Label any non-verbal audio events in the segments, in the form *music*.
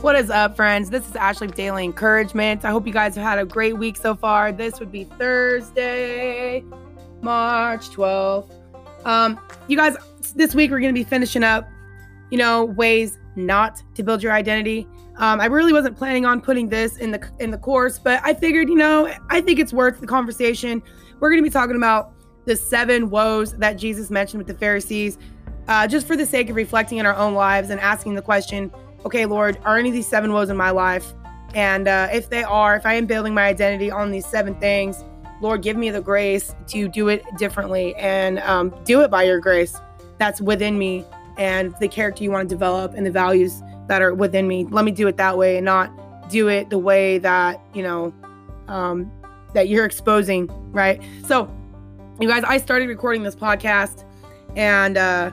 What is up, friends? This is Ashley with Daily Encouragement. I hope you guys have had a great week so far. This would be Thursday, March 12th. Um, you guys, this week we're going to be finishing up, you know, ways not to build your identity. Um, I really wasn't planning on putting this in the in the course, but I figured, you know, I think it's worth the conversation. We're going to be talking about the seven woes that Jesus mentioned with the Pharisees, uh, just for the sake of reflecting in our own lives and asking the question okay, Lord, are any of these seven woes in my life? And uh, if they are, if I am building my identity on these seven things, Lord, give me the grace to do it differently and um, do it by your grace that's within me and the character you want to develop and the values that are within me. Let me do it that way and not do it the way that, you know, um, that you're exposing, right? So, you guys, I started recording this podcast and, uh,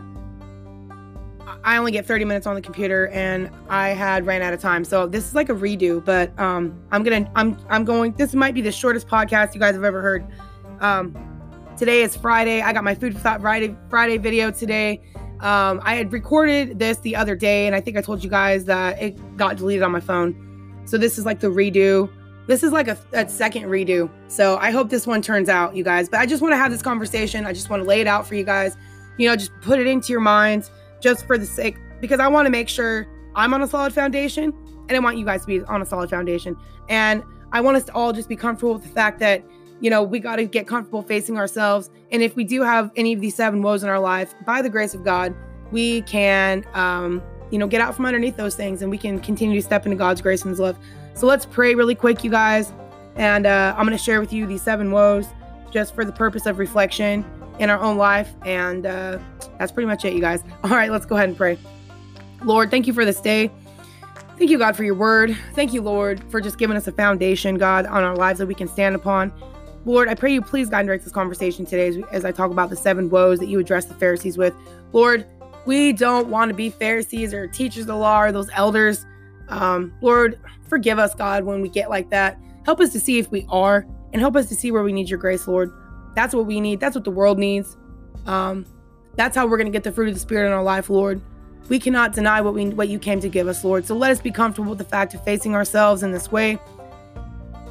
I only get 30 minutes on the computer and I had ran out of time. So this is like a redo, but um I'm going to I'm I'm going this might be the shortest podcast you guys have ever heard. Um today is Friday. I got my food thought Friday Friday video today. Um I had recorded this the other day and I think I told you guys that it got deleted on my phone. So this is like the redo. This is like a, a second redo. So I hope this one turns out, you guys. But I just want to have this conversation. I just want to lay it out for you guys. You know, just put it into your minds just for the sake because I want to make sure I'm on a solid foundation and I want you guys to be on a solid foundation. And I want us to all just be comfortable with the fact that, you know, we got to get comfortable facing ourselves. And if we do have any of these seven woes in our life, by the grace of God, we can, um, you know, get out from underneath those things and we can continue to step into God's grace and His love. So let's pray really quick, you guys. And uh, I'm going to share with you these seven woes just for the purpose of reflection in our own life. And uh, that's pretty much it, you guys. *laughs* All right, let's go ahead and pray. Lord, thank you for this day. Thank you, God, for your word. Thank you, Lord, for just giving us a foundation, God, on our lives that we can stand upon. Lord, I pray you please guide and direct this conversation today as, as I talk about the seven woes that you address the Pharisees with. Lord, we don't want to be Pharisees or teachers of the law or those elders. Um, Lord, forgive us, God, when we get like that. Help us to see if we are and help us to see where we need your grace, Lord. That's what we need. That's what the world needs. Um, that's how we're going to get the fruit of the Spirit in our life, Lord. We cannot deny what we what you came to give us, Lord. So let us be comfortable with the fact of facing ourselves in this way.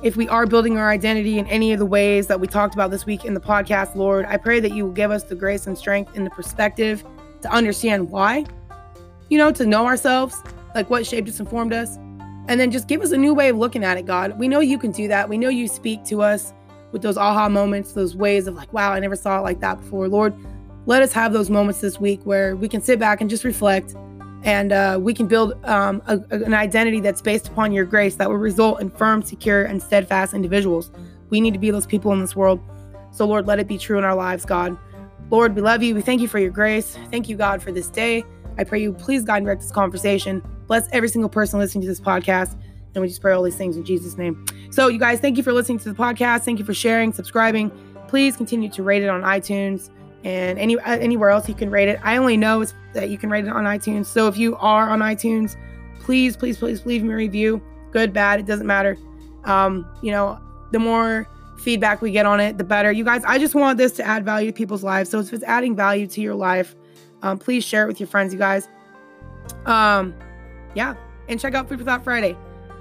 If we are building our identity in any of the ways that we talked about this week in the podcast, Lord, I pray that you will give us the grace and strength and the perspective to understand why, you know, to know ourselves, like what shaped us and formed us, and then just give us a new way of looking at it, God. We know you can do that. We know you speak to us with those aha moments, those ways of like, wow, I never saw it like that before. Lord, let us have those moments this week where we can sit back and just reflect and uh, we can build um, a, an identity that's based upon your grace that will result in firm, secure, and steadfast individuals. We need to be those people in this world. So, Lord, let it be true in our lives, God. Lord, we love you. We thank you for your grace. Thank you, God, for this day. I pray you please guide and direct this conversation. Bless every single person listening to this podcast. And we just pray all these things in Jesus' name. So, you guys, thank you for listening to the podcast. Thank you for sharing, subscribing. Please continue to rate it on iTunes and any uh, anywhere else you can rate it. I only know that you can rate it on iTunes. So if you are on iTunes, please, please, please leave me a review. Good, bad, it doesn't matter. Um, you know, the more feedback we get on it, the better. You guys, I just want this to add value to people's lives. So if it's adding value to your life, um, please share it with your friends, you guys. Um, yeah, and check out Food for Thought Friday.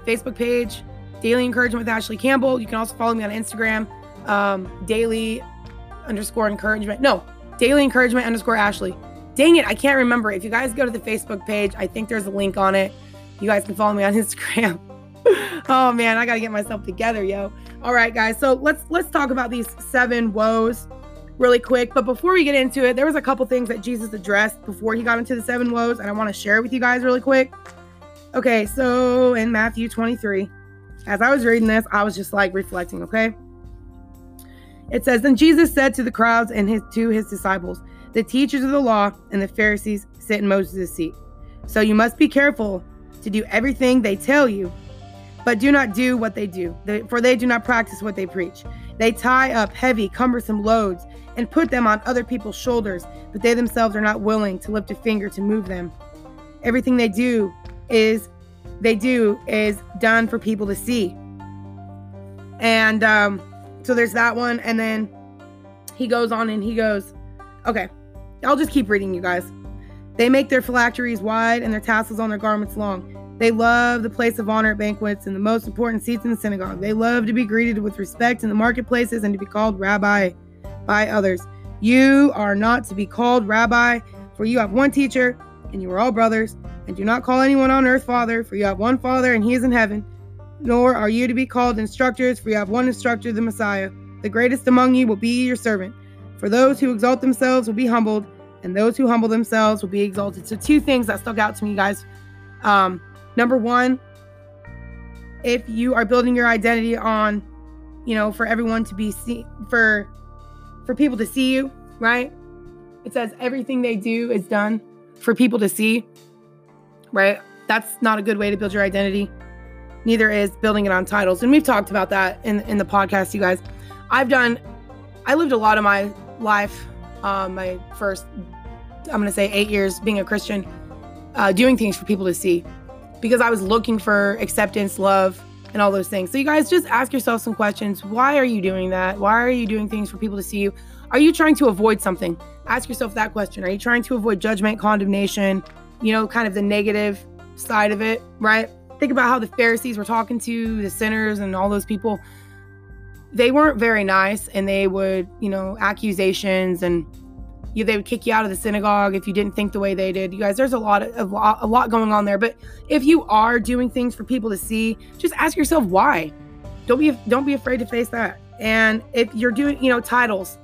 Facebook page, Daily Encouragement with Ashley Campbell. You can also follow me on Instagram, um, daily underscore encouragement. No, daily encouragement underscore Ashley. Dang it, I can't remember. If you guys go to the Facebook page, I think there's a link on it. You guys can follow me on *laughs* Instagram. oh man, I gotta get myself together, yo. All right, guys. So let's let's talk about these seven woes really quick. But before we get into it, there was a couple things that Jesus addressed before he got into the seven woes, and I want to share with you guys really quick. Okay, so in Matthew 23, as I was reading this, I was just like reflecting, okay? It says, Then Jesus said to the crowds and his, to his disciples, The teachers of the law and the Pharisees sit in Moses' seat. So you must be careful to do everything they tell you, but do not do what they do, for they do not practice what they preach. They tie up heavy, cumbersome loads and put them on other people's shoulders, but they themselves are not willing to lift a finger to move them. Everything they do is they do is done for people to see. And um, so there's that one. And then he goes on and he goes, okay, I'll just keep reading you guys. They make their phylacteries wide and their tassels on their garments long. They love the place of honor at banquets and the most important seats in the synagogue. They love to be greeted with respect in the marketplaces and to be called rabbi by others. You are not to be called rabbi, for you have one teacher, and you are all brothers. And do not call anyone on earth father, for you have one father, and he is in heaven. Nor are you to be called instructors, for you have one instructor, the Messiah. The greatest among you will be your servant. For those who exalt themselves will be humbled, and those who humble themselves will be exalted. So, two things that stuck out to me, guys. Um, Number one, if you are building your identity on, you know, for everyone to be seen, for for people to see you, right? It says everything they do is done for people to see, right? That's not a good way to build your identity. Neither is building it on titles. And we've talked about that in in the podcast, you guys. I've done I lived a lot of my life, um, my first I'm gonna say eight years being a Christian, uh, doing things for people to see because I was looking for acceptance, love, and all those things. So, you guys just ask yourself some questions. Why are you doing that? Why are you doing things for people to see you? Are you trying to avoid something? Ask yourself that question. Are you trying to avoid judgment, condemnation, you know, kind of the negative side of it, right? Think about how the Pharisees were talking to the sinners and all those people. They weren't very nice and they would, you know, accusations and they would kick you out of the synagogue if you didn't think the way they did. You guys, there's a lot of a lot going on there. But if you are doing things for people to see, just ask yourself why. Don't be don't be afraid to face that. And if you're doing, you know, titles,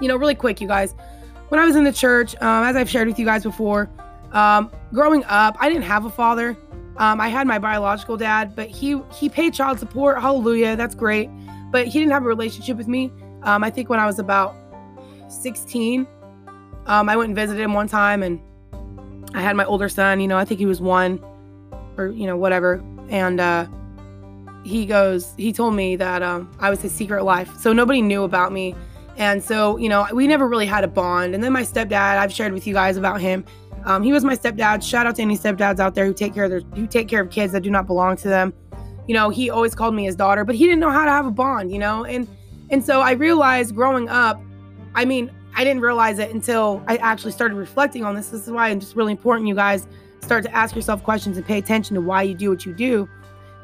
you know, really quick, you guys. When I was in the church, um, as I've shared with you guys before, um, growing up, I didn't have a father. Um, I had my biological dad, but he he paid child support. Hallelujah, that's great. But he didn't have a relationship with me. Um, I think when I was about 16, um, I went and visited him one time and I had my older son, you know, I think he was one or, you know, whatever. And uh, he goes, he told me that um, I was his secret life. So nobody knew about me. And so, you know, we never really had a bond. And then my stepdad, I've shared with you guys about him. Um, he was my stepdad. Shout out to any stepdads out there who take care of their who take care of kids that do not belong to them. You know, he always called me his daughter, but he didn't know how to have a bond, you know? And and so I realized growing up, I mean, I didn't realize it until I actually started reflecting on this. This is why it's just really important you guys start to ask yourself questions and pay attention to why you do what you do.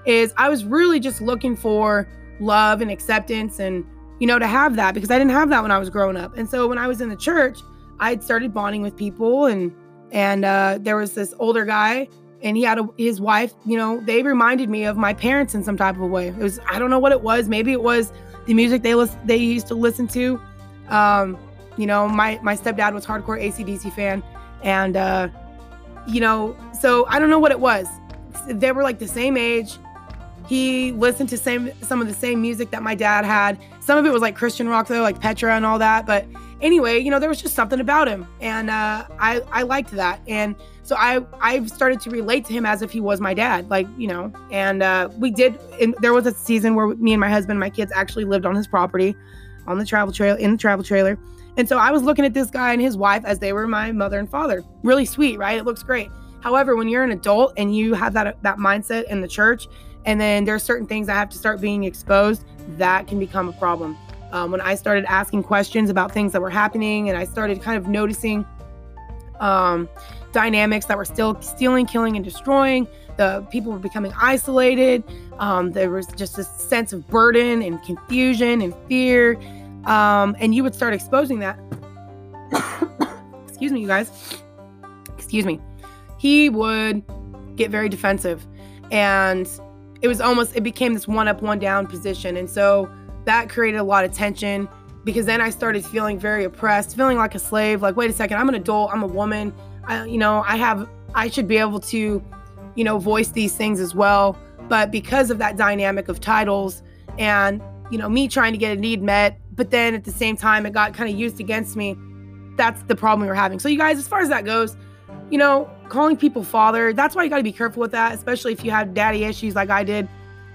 Is I was really just looking for love and acceptance and you know to have that because I didn't have that when I was growing up. And so when I was in the church, I had started bonding with people and and uh, there was this older guy and he had a, his wife. You know, they reminded me of my parents in some type of a way. It was I don't know what it was. Maybe it was the music they they used to listen to. Um, you know, my my stepdad was hardcore ACDC fan, and uh, you know, so I don't know what it was. They were like the same age. He listened to same some of the same music that my dad had. Some of it was like Christian rock though, like Petra and all that. But anyway, you know, there was just something about him, and uh, I I liked that, and so I I started to relate to him as if he was my dad, like you know. And uh, we did. And there was a season where me and my husband, and my kids actually lived on his property on the travel trail in the travel trailer. And so I was looking at this guy and his wife as they were my mother and father. Really sweet, right? It looks great. However, when you're an adult and you have that that mindset in the church, and then there are certain things I have to start being exposed, that can become a problem. Um, when I started asking questions about things that were happening, and I started kind of noticing um, dynamics that were still stealing, killing, and destroying. The people were becoming isolated. Um, there was just a sense of burden and confusion and fear um, and you would start exposing that. *coughs* Excuse me, you guys. Excuse me. He would get very defensive. And it was almost, it became this one up, one down position. And so that created a lot of tension because then I started feeling very oppressed, feeling like a slave. Like, wait a second, I'm an adult, I'm a woman. I, you know, I have, I should be able to, you know, voice these things as well. But because of that dynamic of titles and, you know, me trying to get a need met but then at the same time it got kind of used against me that's the problem we were having so you guys as far as that goes you know calling people father that's why you got to be careful with that especially if you have daddy issues like i did.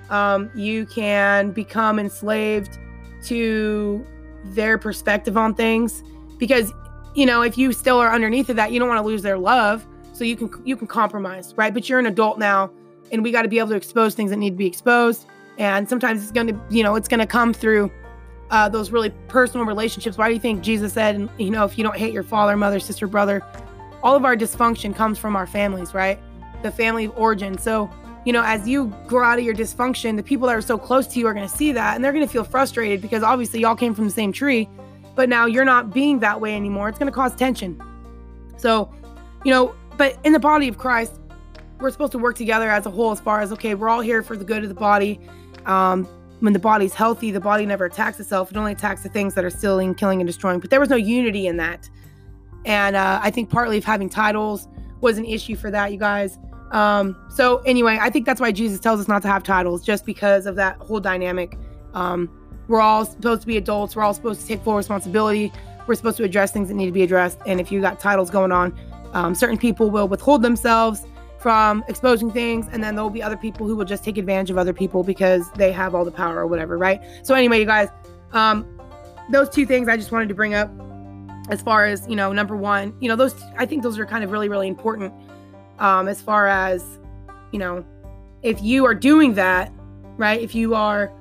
Um, you can become enslaved to their perspective on things because you know if you still are underneath of that you don't want to lose their love. So you can you can compromise right? But you're an adult now and we got to be able to expose things that need to be exposed. And sometimes it's going to you know it's going to come through uh, those really personal relationships. Why do you think Jesus said, you know, if you don't hate your father, mother, sister, brother, all of our dysfunction comes from our families, right? the family of origin. So, you know, as you grow out of your dysfunction, the people that are so close to you are going to see that and they're going to feel frustrated because obviously y'all came from the same tree, but now you're not being that way anymore. It's going to cause tension. So, you know, but in the body of Christ, we're supposed to work together as a whole as far as okay, we're all here for the good of the body. Um, when the body's healthy, the body never attacks itself. It only attacks the things that are stealing, killing, and destroying. But there was no unity in that. And uh, I think partly of having titles was an issue for that, you guys. Um, so anyway, I think that's why Jesus tells us not to have titles, just because of that whole dynamic. Um, we're all supposed to be adults. We're all supposed to take full responsibility. We're supposed to address things that need to be addressed. And if you got titles going on, um, certain people will withhold themselves from exposing things, and then there'll be other people who will just take advantage of other people because they have all the power or whatever, right? So anyway, you guys, um, those two things I just wanted to bring up as far as you know number one you know those i think those are kind of really really important um as far as you know if you are doing that right if you are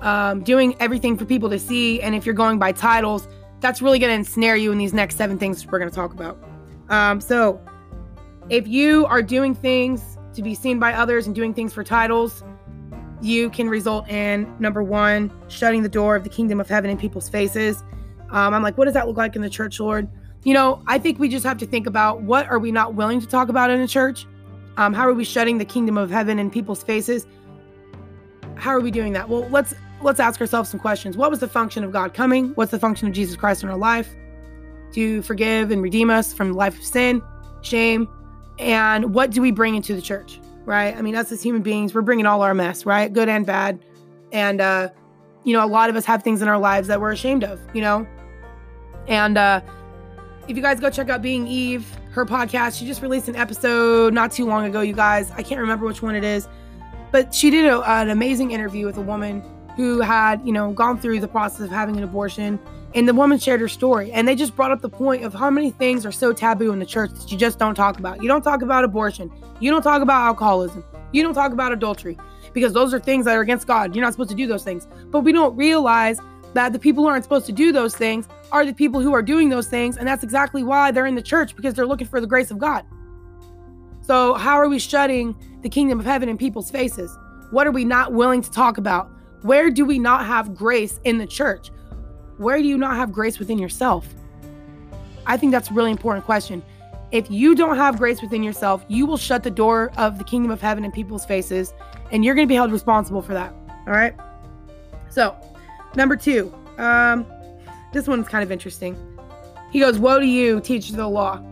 um, doing everything for people to see and if you're going by titles that's really going to ensnare you in these next seven things we're going to talk about. Um, so if you are doing things to be seen by others and doing things for titles you can result in number one shutting the door of the kingdom of heaven in people's faces um, I'm like, what does that look like in the church, Lord? You know, I think we just have to think about what are we not willing to talk about in a church? Um, how are we shutting the kingdom of heaven in people's faces? How are we doing that? Well, let's let's ask ourselves some questions. What was the function of God coming? What's the function of Jesus Christ in our life? To forgive and redeem us from the life of sin, shame, and what do we bring into the church? Right? I mean, us as human beings, we're bringing all our mess, right? Good and bad, and uh, you know, a lot of us have things in our lives that we're ashamed of. You know, and uh, if you guys go check out Being Eve, her podcast, she just released an episode not too long ago, you guys. I can't remember which one it is, but she did a, an amazing interview with a woman who had, you know, gone through the process of having an abortion. And the woman shared her story. And they just brought up the point of how many things are so taboo in the church that you just don't talk about. You don't talk about abortion. You don't talk about alcoholism. You don't talk about adultery because those are things that are against God. You're not supposed to do those things. But we don't realize that the people who aren't supposed to do those things are the people who are doing those things. And that's exactly why they're in the church because they're looking for the grace of God. So, how are we shutting the kingdom of heaven in people's faces? What are we not willing to talk about? Where do we not have grace in the church? Where do you not have grace within yourself? I think that's a really important question. If you don't have grace within yourself, you will shut the door of the kingdom of heaven in people's faces, and you're going to be held responsible for that. All right. So, Number two, um, this one's kind of interesting. He goes, Woe to you, teachers of the law.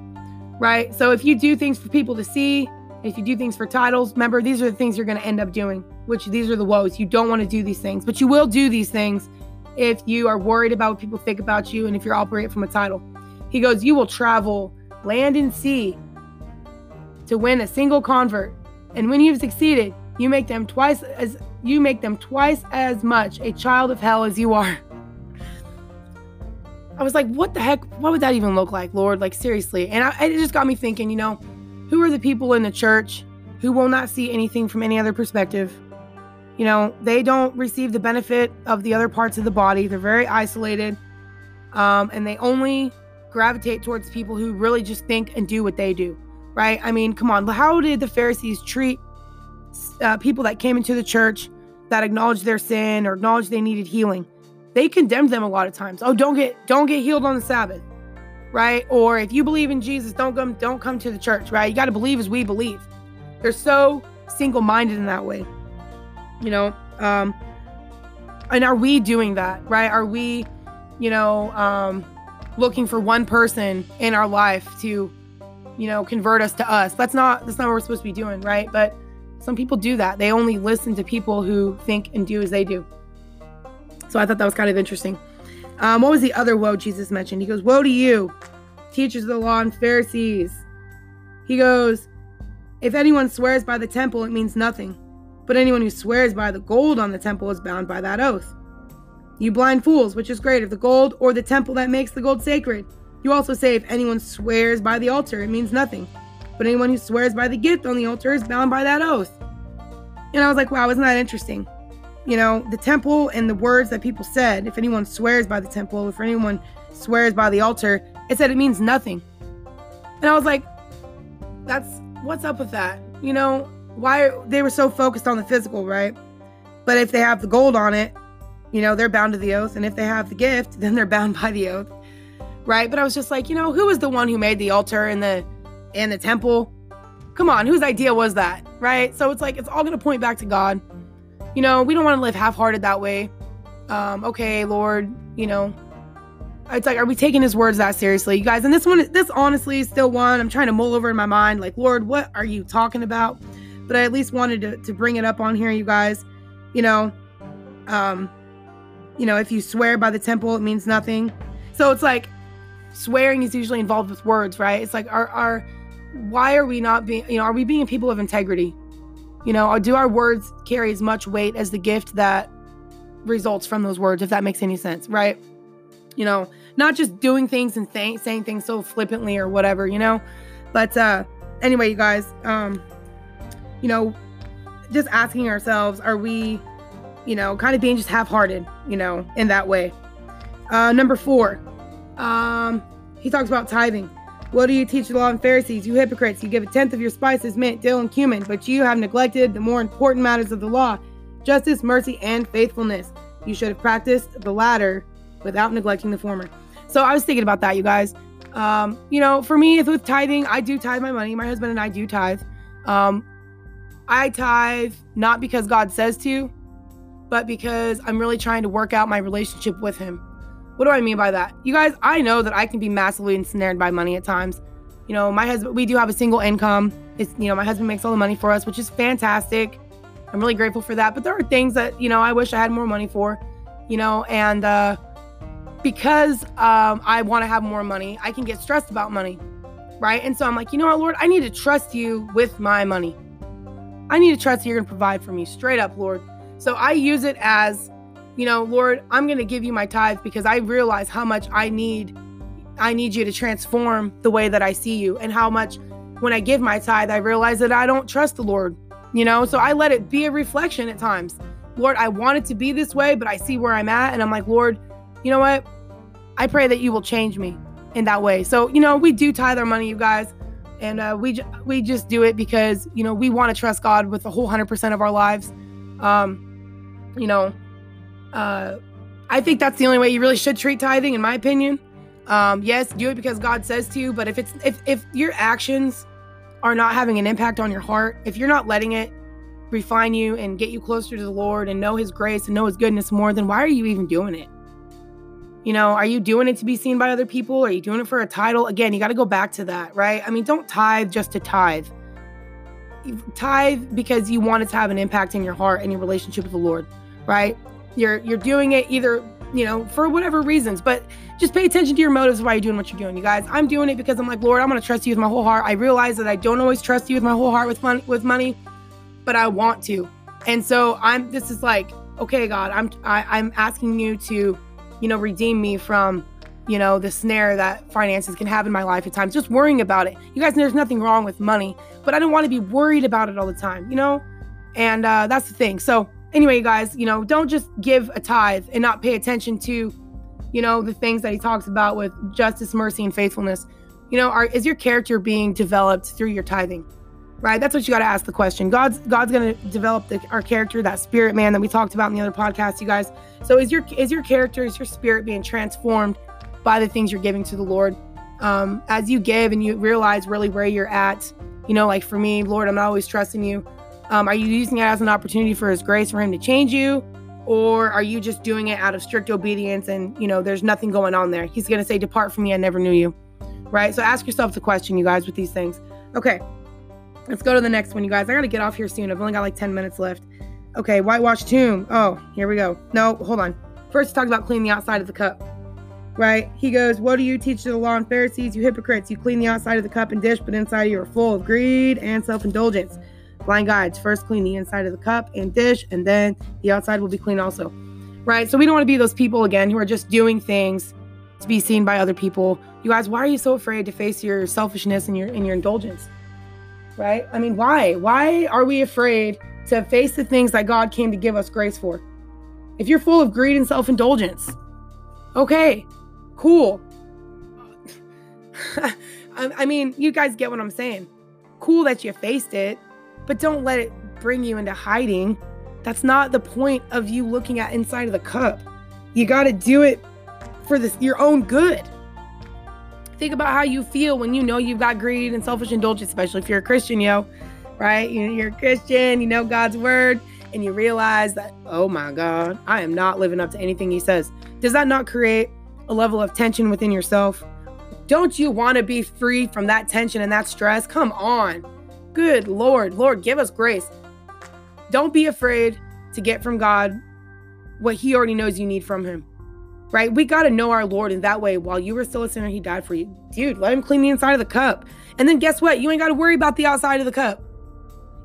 Right? So if you do things for people to see, if you do things for titles, remember, these are the things you're going to end up doing, which these are the woes. You don't want to do these things, but you will do these things if you are worried about what people think about you and if you're operating from a title. He goes, You will travel land and sea to win a single convert. And when you've succeeded, you make them twice as you make them twice as much a child of hell as you are. I was like, what the heck? What would that even look like, Lord? Like, seriously. And I, it just got me thinking, you know, who are the people in the church who will not see anything from any other perspective? You know, they don't receive the benefit of the other parts of the body. They're very isolated. Um, and they only gravitate towards people who really just think and do what they do, right? I mean, come on. How did the Pharisees treat uh, people that came into the church that acknowledged their sin or acknowledged they needed healing they condemned them a lot of times. Oh don't get don't get healed on the sabbath right? Or if you believe in jesus don't come don't come to the church right? You got to believe as we believe. They're so single-minded in that way you know? Um and are we doing that right? Are we you know um looking for one person in our life to you know convert us to us? That's not that's not what we're supposed to be doing right? But some people do that. They only listen to people who think and do as they do. So I thought that was kind of interesting. Um, what was the other woe Jesus mentioned? He goes, Woe to you, teachers of the law and Pharisees. He goes, If anyone swears by the temple, it means nothing. But anyone who swears by the gold on the temple is bound by that oath. You blind fools, which is greater, the gold or the temple that makes the gold sacred? You also say, If anyone swears by the altar, it means nothing. But anyone who swears by the gift on the altar is bound by that oath. And I was like, wow, isn't that interesting? You know, the temple and the words that people said, if anyone swears by the temple, if anyone swears by the altar, it said it means nothing. And I was like, that's what's up with that? you know, why they were so focused on the physical, right? But if they have the gold on it, you know, they're bound to the oath. And if they have the gift, *laughs* then they're bound by the oath. Right. But I was just like, you know, who was the one who made the altar and the and the temple? Come on, whose idea was that? Right. So it's like it's all gonna point back to God. You know, we don't want to live half-hearted that way. Um, okay, Lord, you know. It's like, are we taking his words that seriously? You guys, and this one, this honestly is still one I'm trying to mull over in my mind. Like, Lord, what are you talking about? But I at least wanted to, to bring it up on here, you guys. You know, um, you know, if you swear by the temple, it means nothing. So it's like swearing is usually involved with words, right? It's like our our why are we not being, you know, are we being people of integrity? You know, do our words carry as much weight as the gift that results from those words, if that makes any sense, right? You know, not just doing things and th- saying things so flippantly or whatever, you know. But uh anyway, you guys, um, you know, just asking ourselves, are we you know, kind of being just half hearted, you know, in that way. Uh, number four, um, he talks about tithing. What do you teach the law and Pharisees? You hypocrites, you give a tenth of your spices, mint, dill, and cumin, but you have neglected the more important matters of the law justice, mercy, and faithfulness. You should have practiced the latter without neglecting the former. So I was thinking about that, you guys. Um, you know, for me, with tithing, I do tithe my money. My husband and I do tithe. Um, I tithe not because God says to, but because I'm really trying to work out my relationship with him. What do I mean by that? You guys, I know that I can be massively ensnared by money at times. You know, my husband, we do have a single income. It's, you know, my husband makes all the money for us, which is fantastic. I'm really grateful for that. But there are things that, you know, I wish I had more money for, you know, and uh, because um, I want to have more money, I can get stressed about money, right? And so I'm like, you know what, Lord, I need to trust you with my money. I need to trust you're going to provide for me straight up, Lord. So I use it as, you know, Lord, I'm going to give you my tithe because I realize how much I need I need you to transform the way that I see you and how much when I give my tithe I realize that I don't trust the Lord. You know, so I let it be a reflection at times. Lord, I want it to be this way, but I see where I'm at and I'm like, Lord, you know what? I pray that you will change me in that way. So, you know, we do tithe our money, you guys, and uh, we we just do it because you know we want to trust God with the whole hundred percent of our lives. Um, you know, uh, I think that's the only way you really should treat tithing, in my opinion. Um, yes, do it because God says to, you, but if it's if if your actions are not having an impact on your heart, if you're not letting it refine you and get you closer to the Lord and know His grace and know His goodness more, then why are you even doing it? You know, are you doing it to be seen by other people? Are you doing it for a title? Again, you got to go back to that, right? I mean, don't tithe just to tithe. Tithe because you want it to have an impact in your heart and your relationship with the Lord right? You're you're doing it either, you know, for whatever reasons, but just pay attention to your motives why you're doing what you're doing. You guys, I'm doing it because I'm like, Lord, I'm going to trust you with my whole heart. I realize that I don't always trust you with my whole heart with money with money, but I want to. And so I'm this is like, okay, God, I'm I, I'm asking you to, you know, redeem me from you know, the snare that finances can have in my life at times, just worrying about it. You guys, there's nothing wrong with money, but I don't want to be worried about it all the time, you know? And uh, that's the thing. So anyway, you guys, you know, don't just give a tithe and not pay attention to, you know, the things that he talks about with justice, mercy, and faithfulness. You know, are, is your character being developed through your tithing? Right? That's what you got to ask the question. God's God's going to develop the, our character, that spirit man that we talked about in the other podcast, you guys. So is your is your character, is your spirit being transformed by the things you're giving to the Lord? Um, as you give and you realize really where you're at, you know, like for me, Lord, I'm not always trusting you. Um, are you using it as an opportunity for His grace for Him to change you? Or are you just doing it out of strict obedience and, you know, there's nothing going on there? He's going to say, Depart from me, I never knew you. Right? So ask yourself the question, you guys, with these things. Okay. Let's go to the next one, you guys. I got to get off here soon. I've only got like 10 minutes left. Okay. Whitewash tomb. Oh, here we go. No, hold on. First, talk about cleaning the outside of the cup right? He goes, What do you teach the law and Pharisees, you hypocrites? You clean the outside of the cup and dish, but inside you are full of greed and self indulgence. Blind guides first clean the inside of the cup and dish, and then the outside will be clean also. Right? So we don't want to be those people again who are just doing things to be seen by other people. You guys, why are you so afraid to face your selfishness and your and your indulgence? Right? I mean, why? Why are we afraid to face the things that God came to give us grace for? If you're full of greed and self-indulgence, okay, cool. *laughs* I mean, you guys get what I'm saying. Cool that you faced it, but don't let it bring you into hiding. That's not the point of you looking at inside of the cup. You got to do it for this your own good. Think about how you feel when you know you've got greed and selfish indulgence, especially if you're a Christian, yo, right? You're a Christian, you know God's word, and you realize that, oh my God, I am not living up to anything He says. Does that not create a level of tension within yourself? Don't you want to be free from that tension and that stress? Come on. Good Lord, Lord, give us grace. Don't be afraid to get from God what He already knows you need from Him. Right? We got to know our Lord in that way. While you were still a sinner, He died for you. Dude, let Him clean the inside of the cup. And then guess what? You ain't got to worry about the outside of the cup.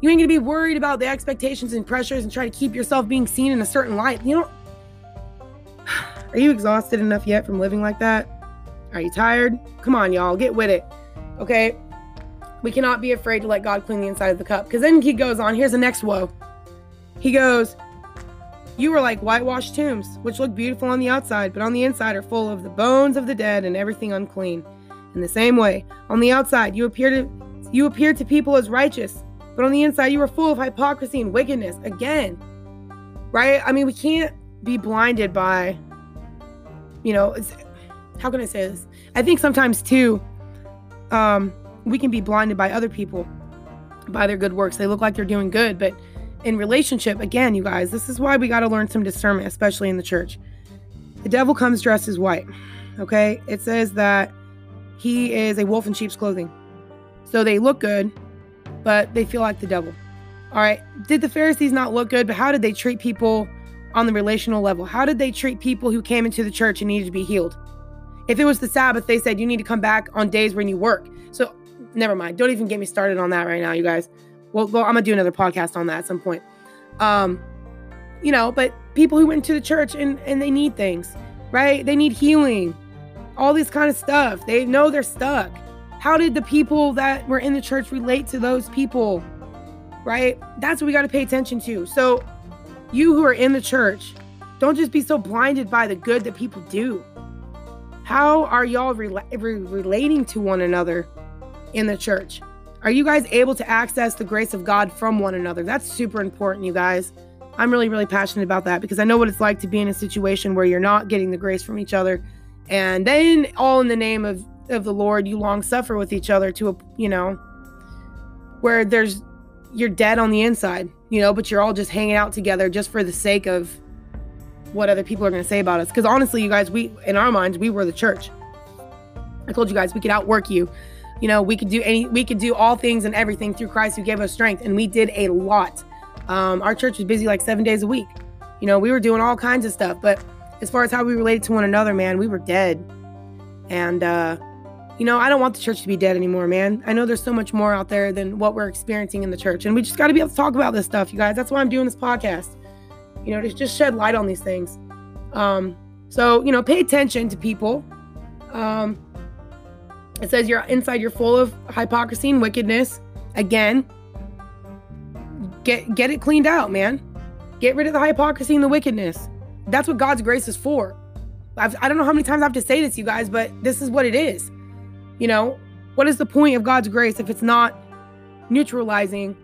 You ain't going to be worried about the expectations and pressures and try to keep yourself being seen in a certain light. You know, *sighs* are you exhausted enough yet from living like that? Are you tired? Come on, y'all, get with it. Okay? We cannot be afraid to let God clean the inside of the cup. Because then he goes on, here's the next woe. He goes, You were like whitewashed tombs, which look beautiful on the outside, but on the inside are full of the bones of the dead and everything unclean. In the same way, on the outside you appear to you appear to people as righteous, but on the inside you are full of hypocrisy and wickedness. Again, right? I mean, we can't be blinded by, you know, how can I say this? I think sometimes too, um, we can be blinded by other people, by their good works. They look like they're doing good, but in relationship, again, you guys, this is why we got to learn some discernment, especially in the church. The devil comes dressed as white. Okay, it says that he is a wolf in sheep's clothing. So they look good, but they feel like the devil. All right, did the Pharisees not look good? But how did they treat people on the relational level? How did they treat people who came into the church and needed to be healed? If it was the Sabbath, they said you need to come back on days when you work. So never mind. Don't even get me started on that right now, you guys. Well, well I'm gonna do another podcast on that at some point. Um, you know, but people who went to the church and and they need things, right? They need healing, all these kind of stuff. They know they're stuck. How did the people that were in the church relate to those people? Right? That's what we got to pay attention to. So, you who are in the church, don't just be so blinded by the good that people do. How are y'all re- relating to one another in the church? Are you guys able to access the grace of God from one another? That's super important, you guys. I'm really, really passionate about that because I know what it's like to be in a situation where you're not getting the grace from each other. And then, all in the name of, of the Lord, you long suffer with each other to a, you know, where there's, you're dead on the inside, you know, but you're all just hanging out together just for the sake of what other people are going to say about us. Because honestly, you guys, we, in our minds, we were the church. I told you guys we could outwork you. You know, we could do any, we could do all things and everything through Christ who gave us strength. And we did a lot. Um, our church was busy like seven days a week. You know, we were doing all kinds of stuff. But as far as how we related to one another, man, we were dead. And, uh, you know, I don't want the church to be dead anymore, man. I know there's so much more out there than what we're experiencing in the church. And we just got to be able to talk about this stuff, you guys. That's why I'm doing this podcast you know, to just shed light on these things. Um, so, you know, pay attention to people. Um, it says you're inside, you're full of hypocrisy and wickedness. Again, get get it cleaned out, man. Get rid of the hypocrisy and the wickedness. That's what God's grace is for. I've, I do not know how many times I have to say this, you guys, but this is what it is. You know, what is the point of God's grace if it's not neutralizing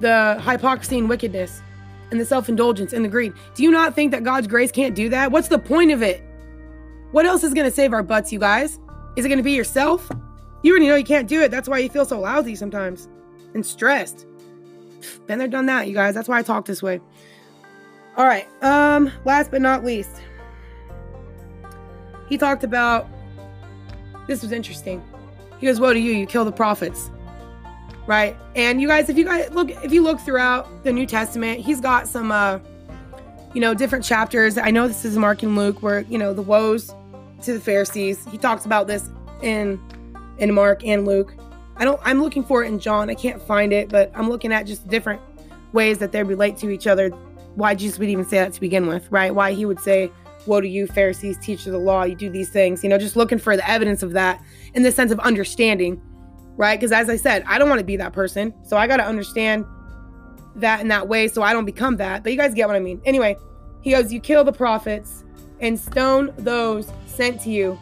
the hypocrisy and wickedness? and the self indulgence and the greed. Do you not think that God's grace can't do that? What's the point of it? What else is going to save our butts, you guys? Is it going to be yourself? You already know you can't do it. That's why you feel so lousy sometimes and stressed. *sighs* Been there, done that, you guys. That's why I talk this way. All right. Um, last but not least, he talked about this was interesting. He goes, Woe to you, you kill the prophets right? And you guys, if you guys look, if you look throughout the New Testament, he's got some, uh, you know, different chapters. I know this is Mark and Luke, where you know the woes to the Pharisees. He talks about this in in Mark and Luke. I don't. I'm looking for it in John. I can't find it, but I'm looking at just different ways that they relate to each other. Why Jesus would even say that to begin with, right? Why he would say, "Woe to you, Pharisees, teachers of the law! You do these things." You know, just looking for the evidence of that in the sense of understanding right? Because as I said, I don't want to be that person. So I got to understand that in that way so I don't become that. But you guys get what I mean. Anyway, he goes, You kill the prophets and stone those sent to you.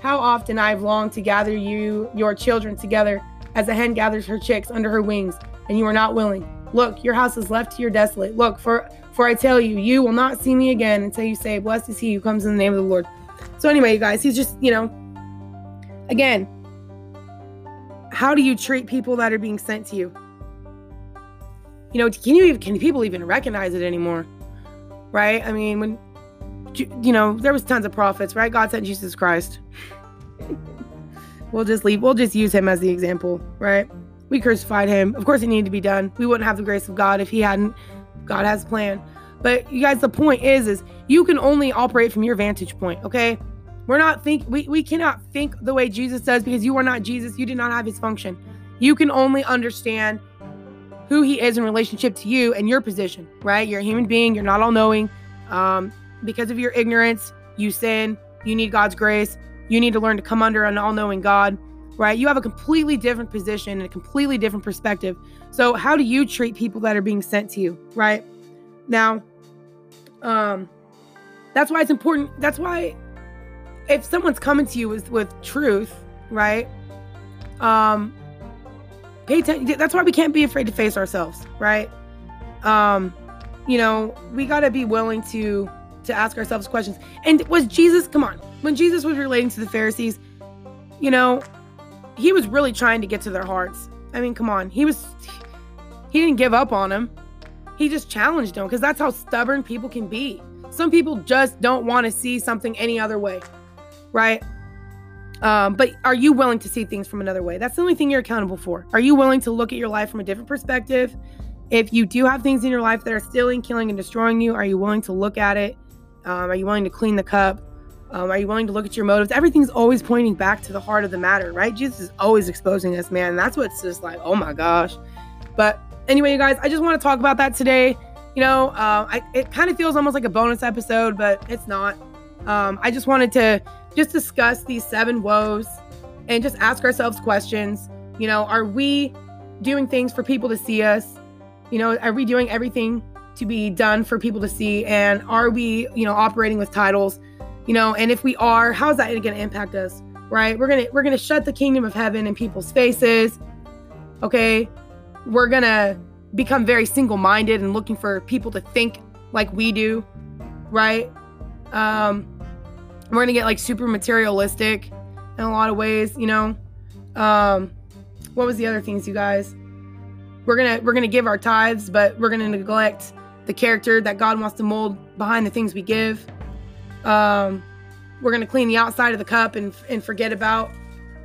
How often I've longed to gather you, your children, together as a hen gathers her chicks under her wings, and you are not willing. Look, your house is left to your desolate. Look, for for I tell you, you will not see me again until you say, Blessed is he who comes in the name of the Lord. So anyway, you guys, he's just, you know, again, how do you treat people that are being sent to you? You know, can you even can people even recognize it anymore? Right? I mean, when you know, there was tons of prophets, right? God sent Jesus Christ. we'll just leave. We'll just use him as the example, right? We crucified him. Of course, it needed to be done. We wouldn't have the grace of God if he hadn't. God has a plan. But you guys, the point is, is you can only operate from your vantage point, okay? We're not think we, we cannot think the way Jesus does because you are not Jesus. You did not have his function. You can only understand who he is in relationship to you and your position, right? You're a human being, you're not all knowing. Um, because of your ignorance, you sin, you need God's grace, you need to learn to come under an all knowing God right? You have a completely different position and a completely different perspective. So, how do you treat people that are being sent to you, right? Now, um, that's why it's important. That's why if someone's coming to you with with truth, right? Um, pay attention. That's why we can't be afraid to face ourselves, right? Um, you know, we got to be willing to to ask ourselves questions. And was Jesus? Come on, when Jesus was relating to the Pharisees, you know, he was really trying to get to their hearts. I mean, come on. He was he didn't give up on them. He just challenged them because that's how stubborn people can be. Some people just don't want to see something any other way. Right? Um, but are you willing to see things from another way? That's the only thing you're accountable for. Are you willing to look at your life from a different perspective? If you do have things in your life that are stealing, killing, and destroying you, are you willing to look at it? Um, are you willing to clean the cup? Um, are you willing to look at your motives? Everything's always pointing back to the heart of the matter, right? Jesus is always exposing us, man. That's what's just like, oh my gosh. But anyway, you guys, I just want to talk about that today. You know, uh, I, it kind of feels almost like a bonus episode, but it's not. Um, I just wanted to just discuss these seven woes and just ask ourselves questions. You know, are we doing things for people to see us? You know, are we doing everything to be done for people to see? And are we, you know, operating with titles? you know and if we are how's that going to impact us right we're to we're to shut the kingdom of heaven in people's faces okay we're to become very single-minded and looking for people to think like we do right um we're to get like super materialistic in a lot of ways you know um what was the other things you guys we're to we're to give our tithes but we're to neglect the character that God wants to mold behind the things we give um, we're gonna clean the outside of the cup and and forget about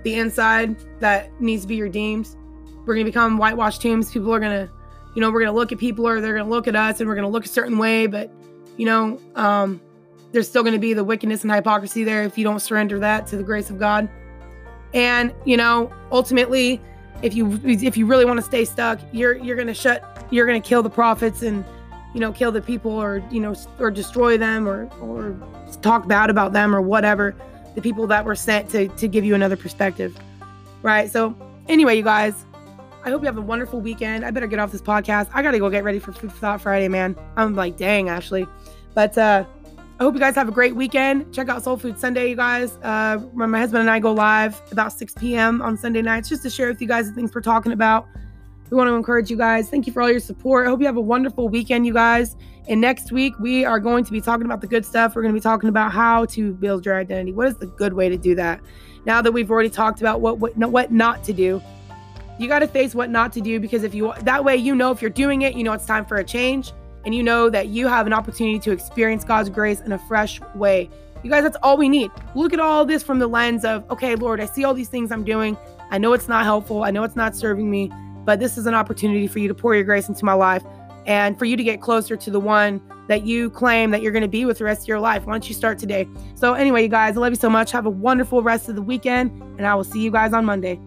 the inside that needs to be redeemed. We're gonna become whitewashed tombs. People are gonna, you know, we're gonna look at people or they're gonna look at us and we're gonna look a certain way, but you know, um, there's still gonna be the wickedness and hypocrisy there if you don't surrender that to the grace of God. And you know, ultimately, if you if you really want to stay stuck, you're you're gonna shut, you're gonna kill the prophets and you know kill the people or you know or destroy them or or talk bad about them or whatever the people that were sent to to give you another perspective right so anyway you guys i hope you have a wonderful weekend i better get off this podcast i gotta go get ready for food for thought friday man i'm like dang ashley but uh I hope you guys have a great weekend. Check out Soul Food Sunday, you guys. Uh, my husband and I go live about 6 p.m. on Sunday nights just to share with you guys the things we're talking about. We want to encourage you guys. Thank you for all your support. I hope you have a wonderful weekend, you guys. And next week, we are going to be talking about the good stuff. We're going to be talking about how to build your identity. What is the good way to do that? Now that we've already talked about what what, what not to do, you got to face what not to do because if you that way you know if you're doing it, you know it's time for a change and you know that you have an opportunity to experience God's grace in a fresh way. You guys, that's all we need. Look at all this from the lens of, okay, Lord, I see all these things I'm doing. I know it's not helpful. I know it's not serving me but this is an opportunity for you to pour your grace into my life and for you to get closer to the one that you claim that you're going to be with the rest of your life. Why don't you start today? So, anyway, you guys, I love you so much. Have a wonderful rest of the weekend, and I will see you guys on Monday.